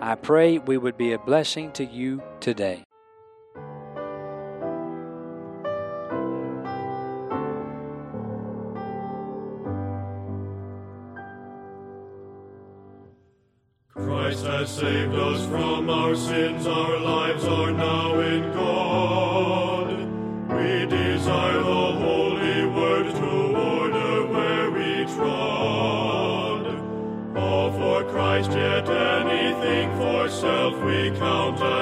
I pray we would be a blessing to you today. Christ has saved us from our sins, our we count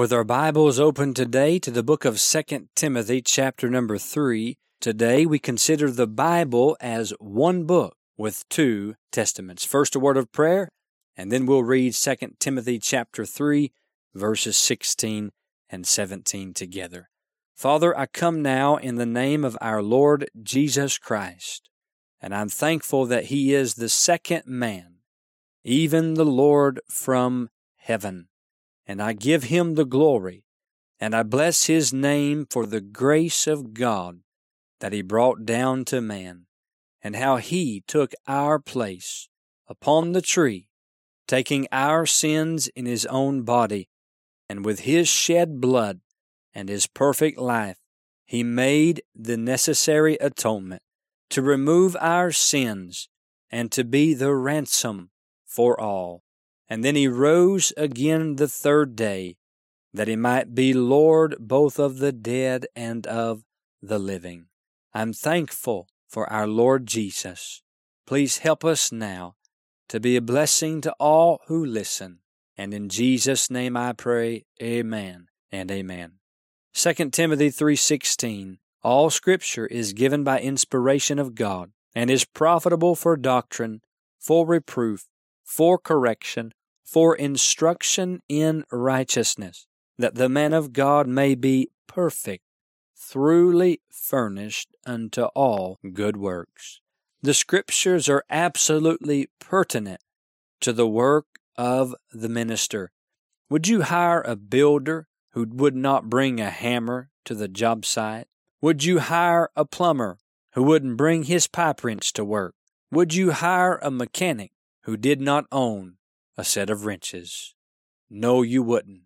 With our Bibles open today to the book of 2 Timothy, chapter number 3, today we consider the Bible as one book with two testaments. First, a word of prayer, and then we'll read 2 Timothy, chapter 3, verses 16 and 17 together. Father, I come now in the name of our Lord Jesus Christ, and I'm thankful that He is the second man, even the Lord from heaven and I give him the glory, and I bless his name for the grace of God that he brought down to man, and how he took our place upon the tree, taking our sins in his own body, and with his shed blood and his perfect life, he made the necessary atonement to remove our sins and to be the ransom for all. And then he rose again the third day, that he might be Lord both of the dead and of the living. I'm thankful for our Lord Jesus. Please help us now to be a blessing to all who listen. And in Jesus' name I pray, amen and amen. 2 Timothy 3:16 All scripture is given by inspiration of God and is profitable for doctrine, for reproof, for correction, for instruction in righteousness, that the man of God may be perfect, truly furnished unto all good works. The scriptures are absolutely pertinent to the work of the minister. Would you hire a builder who would not bring a hammer to the job site? Would you hire a plumber who wouldn't bring his pipe wrench to work? Would you hire a mechanic who did not own a set of wrenches. No, you wouldn't.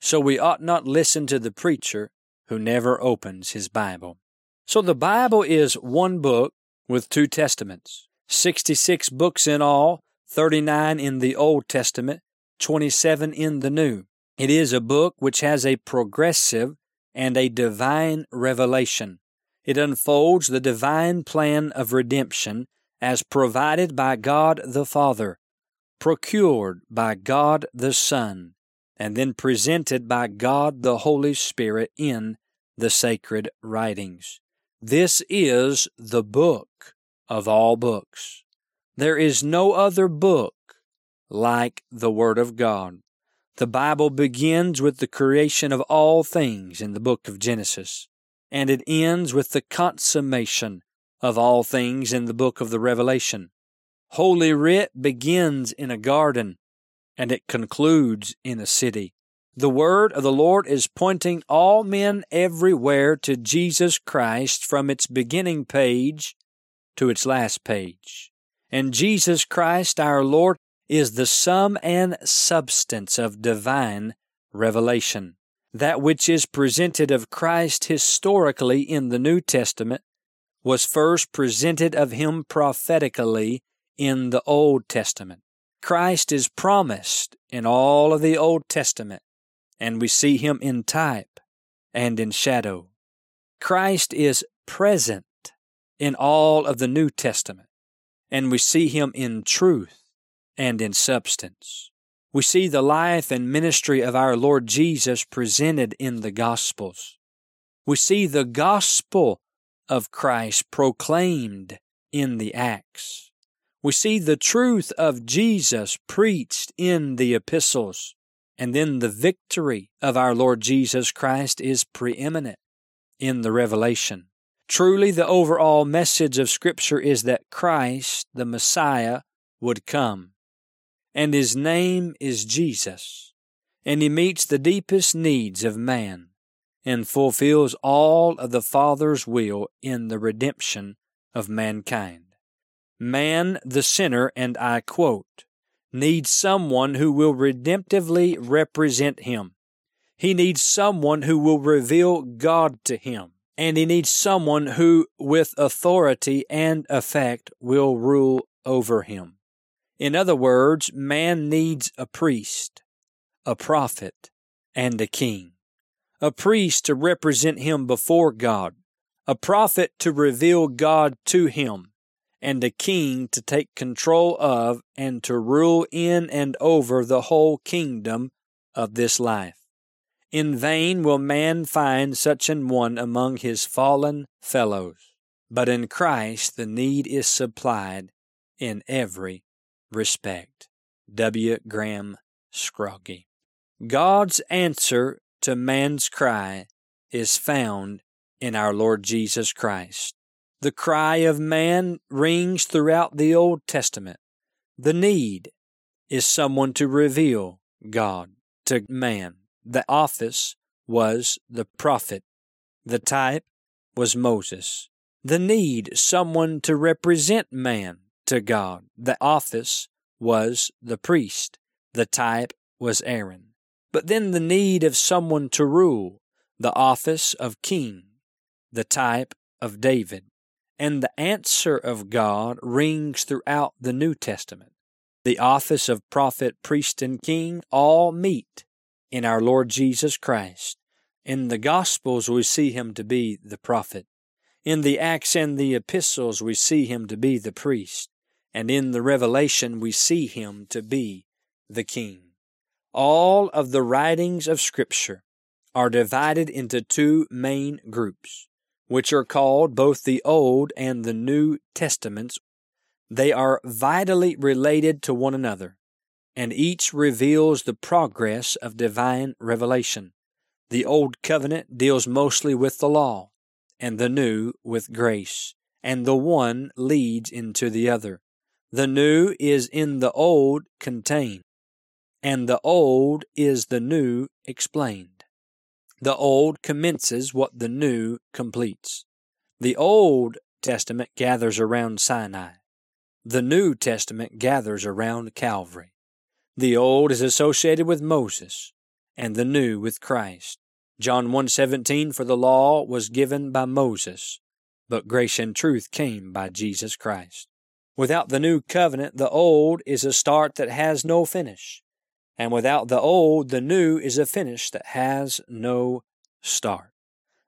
So we ought not listen to the preacher who never opens his Bible. So the Bible is one book with two testaments, 66 books in all, 39 in the Old Testament, 27 in the New. It is a book which has a progressive and a divine revelation. It unfolds the divine plan of redemption as provided by God the Father procured by God the Son, and then presented by God the Holy Spirit in the sacred writings. This is the book of all books. There is no other book like the Word of God. The Bible begins with the creation of all things in the book of Genesis, and it ends with the consummation of all things in the book of the Revelation. Holy Writ begins in a garden, and it concludes in a city. The word of the Lord is pointing all men everywhere to Jesus Christ from its beginning page to its last page. And Jesus Christ our Lord is the sum and substance of divine revelation. That which is presented of Christ historically in the New Testament was first presented of him prophetically in the Old Testament. Christ is promised in all of the Old Testament and we see him in type and in shadow. Christ is present in all of the New Testament, and we see him in truth and in substance. We see the life and ministry of our Lord Jesus presented in the Gospels. We see the gospel of Christ proclaimed in the Acts. We see the truth of Jesus preached in the epistles. And then the victory of our Lord Jesus Christ is preeminent in the revelation. Truly, the overall message of Scripture is that Christ, the Messiah, would come. And his name is Jesus. And he meets the deepest needs of man and fulfills all of the Father's will in the redemption of mankind. Man, the sinner, and I quote, needs someone who will redemptively represent him. He needs someone who will reveal God to him. And he needs someone who, with authority and effect, will rule over him. In other words, man needs a priest, a prophet, and a king. A priest to represent him before God, a prophet to reveal God to him, and a king to take control of and to rule in and over the whole kingdom of this life. In vain will man find such an one among his fallen fellows, but in Christ the need is supplied in every respect. W. Graham Scroggie. God's answer to man's cry is found in our Lord Jesus Christ. The cry of man rings throughout the Old Testament. The need is someone to reveal God to man. The office was the prophet. The type was Moses. The need, someone to represent man to God. The office was the priest. The type was Aaron. But then the need of someone to rule. The office of king. The type of David and the answer of God rings throughout the New Testament. The office of prophet, priest, and king all meet in our Lord Jesus Christ. In the Gospels, we see him to be the prophet. In the Acts and the Epistles, we see him to be the priest. And in the Revelation, we see him to be the king. All of the writings of Scripture are divided into two main groups which are called both the Old and the New Testaments. They are vitally related to one another, and each reveals the progress of divine revelation. The Old Covenant deals mostly with the law, and the New with grace, and the one leads into the other. The New is in the Old contained, and the Old is the New explained. The Old commences what the New completes. The Old Testament gathers around Sinai. The New Testament gathers around Calvary. The Old is associated with Moses, and the New with Christ. John 1:17 For the law was given by Moses, but grace and truth came by Jesus Christ. Without the new covenant, the old is a start that has no finish and without the old, the new is a finish that has no start.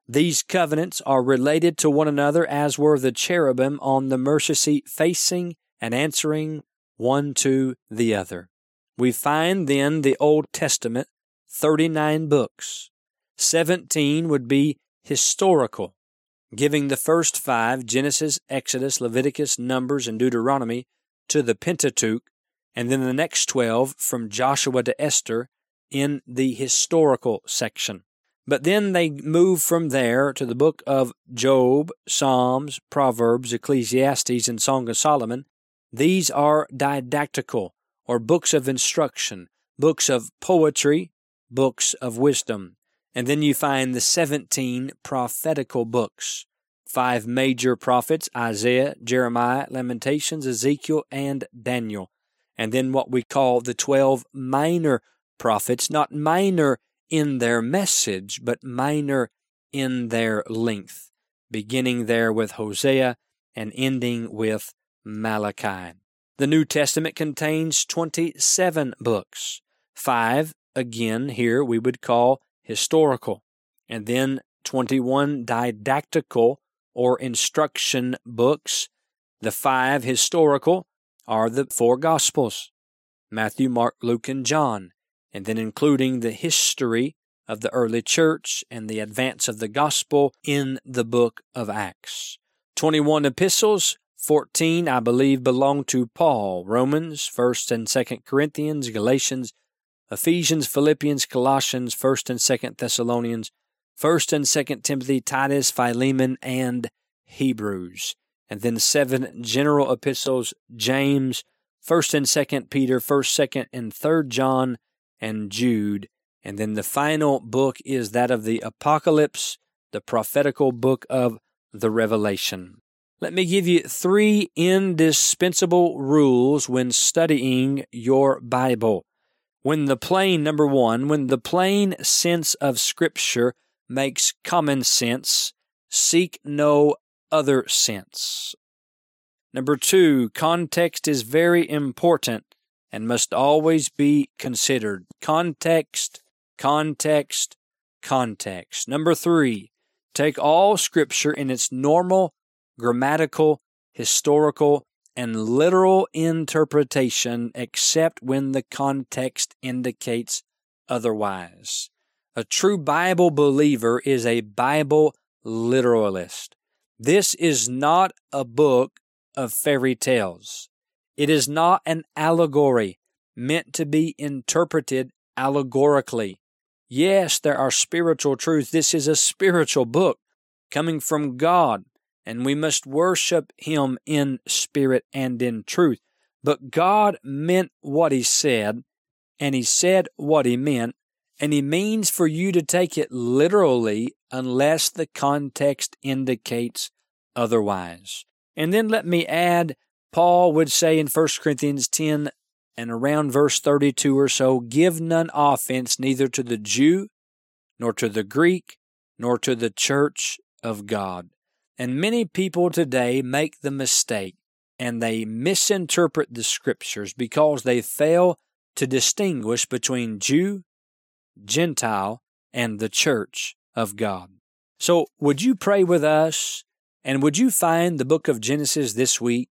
These covenants are related to one another as were the cherubim on the mercy seat facing and answering one to the other. We find then the Old Testament, 39 books. 17 would be historical, giving the first five, Genesis, Exodus, Leviticus, Numbers, and Deuteronomy, to the Pentateuch, and then the next 12 from Joshua to Esther in the historical section. But then they move from there to the book of Job, Psalms, Proverbs, Ecclesiastes, and Song of Solomon. These are didactical, or books of instruction, books of poetry, books of wisdom. And then you find the 17 prophetical books. Five major prophets Isaiah, Jeremiah, Lamentations, Ezekiel, and Daniel. And then what we call the 12 minor prophets, not minor in their message, but minor in their length, beginning there with Hosea and ending with Malachi. The New Testament contains 27 books. Five, again, here we would call historical, and then 21 didactical or instruction books. The five historical are the four Gospels Matthew, Mark, Luke, and John and then including the history of the early church and the advance of the gospel in the book of Acts. 21 epistles, 14 I believe belong to Paul, Romans, 1st and 2nd Corinthians, Galatians, Ephesians, Philippians, Colossians, 1st and 2nd Thessalonians, 1st and 2nd Timothy, Titus, Philemon, and Hebrews. And then seven general epistles, James, 1st and 2nd Peter, 1st, 2nd, and 3rd John, and Jude. And then the final book is that of the Apocalypse, the prophetical book of the Revelation. Let me give you three indispensable rules when studying your Bible. When the plain, number one, when the plain sense of Scripture makes common sense, seek no other sense. Number two, context is very important and must always be considered. Context, context, context. Number three, take all Scripture in its normal, grammatical, historical, and literal interpretation except when the context indicates otherwise. A true Bible believer is a Bible literalist. This is not a book of fairy tales. It is not an allegory meant to be interpreted allegorically. Yes, there are spiritual truths. This is a spiritual book coming from God, and we must worship Him in spirit and in truth. But God meant what He said, and He said what He meant, and He means for you to take it literally unless the context indicates otherwise. And then let me add Paul would say in 1 Corinthians 10 and around verse 32 or so, give none offense neither to the Jew, nor to the Greek, nor to the church of God. And many people today make the mistake and they misinterpret the scriptures because they fail to distinguish between Jew, Gentile, and the church of God. So, would you pray with us? And would you find the book of Genesis this week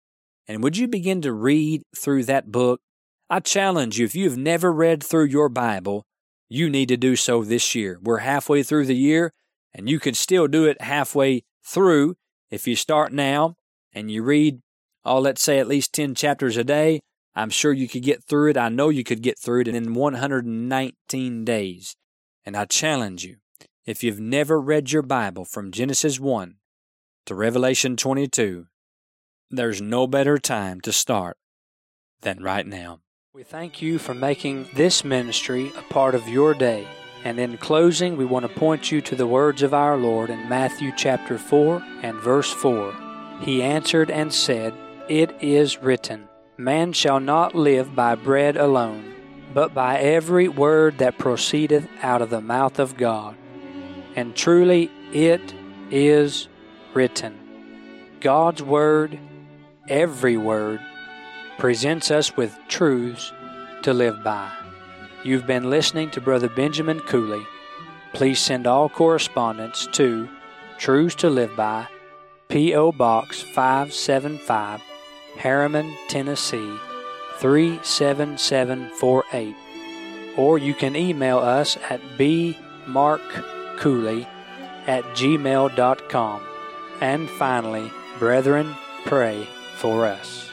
and would you begin to read through that book? I challenge you, if you've never read through your Bible, you need to do so this year. We're halfway through the year, and you can still do it halfway through if you start now and you read, oh, let's say at least 10 chapters a day. I'm sure you could get through it. I know you could get through it in 119 days. And I challenge you, if you've never read your Bible from Genesis 1 to Revelation 22, there's no better time to start than right now. We thank you for making this ministry a part of your day. And in closing, we want to point you to the words of our Lord in Matthew chapter 4 and verse 4. He answered and said, It is written, Man shall not live by bread alone, but by every word that proceedeth out of the mouth of God. And truly it is written. God's word every word presents us with truths to live by. You've been listening to Brother Benjamin Cooley. Please send all correspondence to Truths to Live By, P.O. Box 575, Harriman, Tennessee 37748. Or you can email us at bmarkcooley at gmail.com. And finally, brethren, pray for us.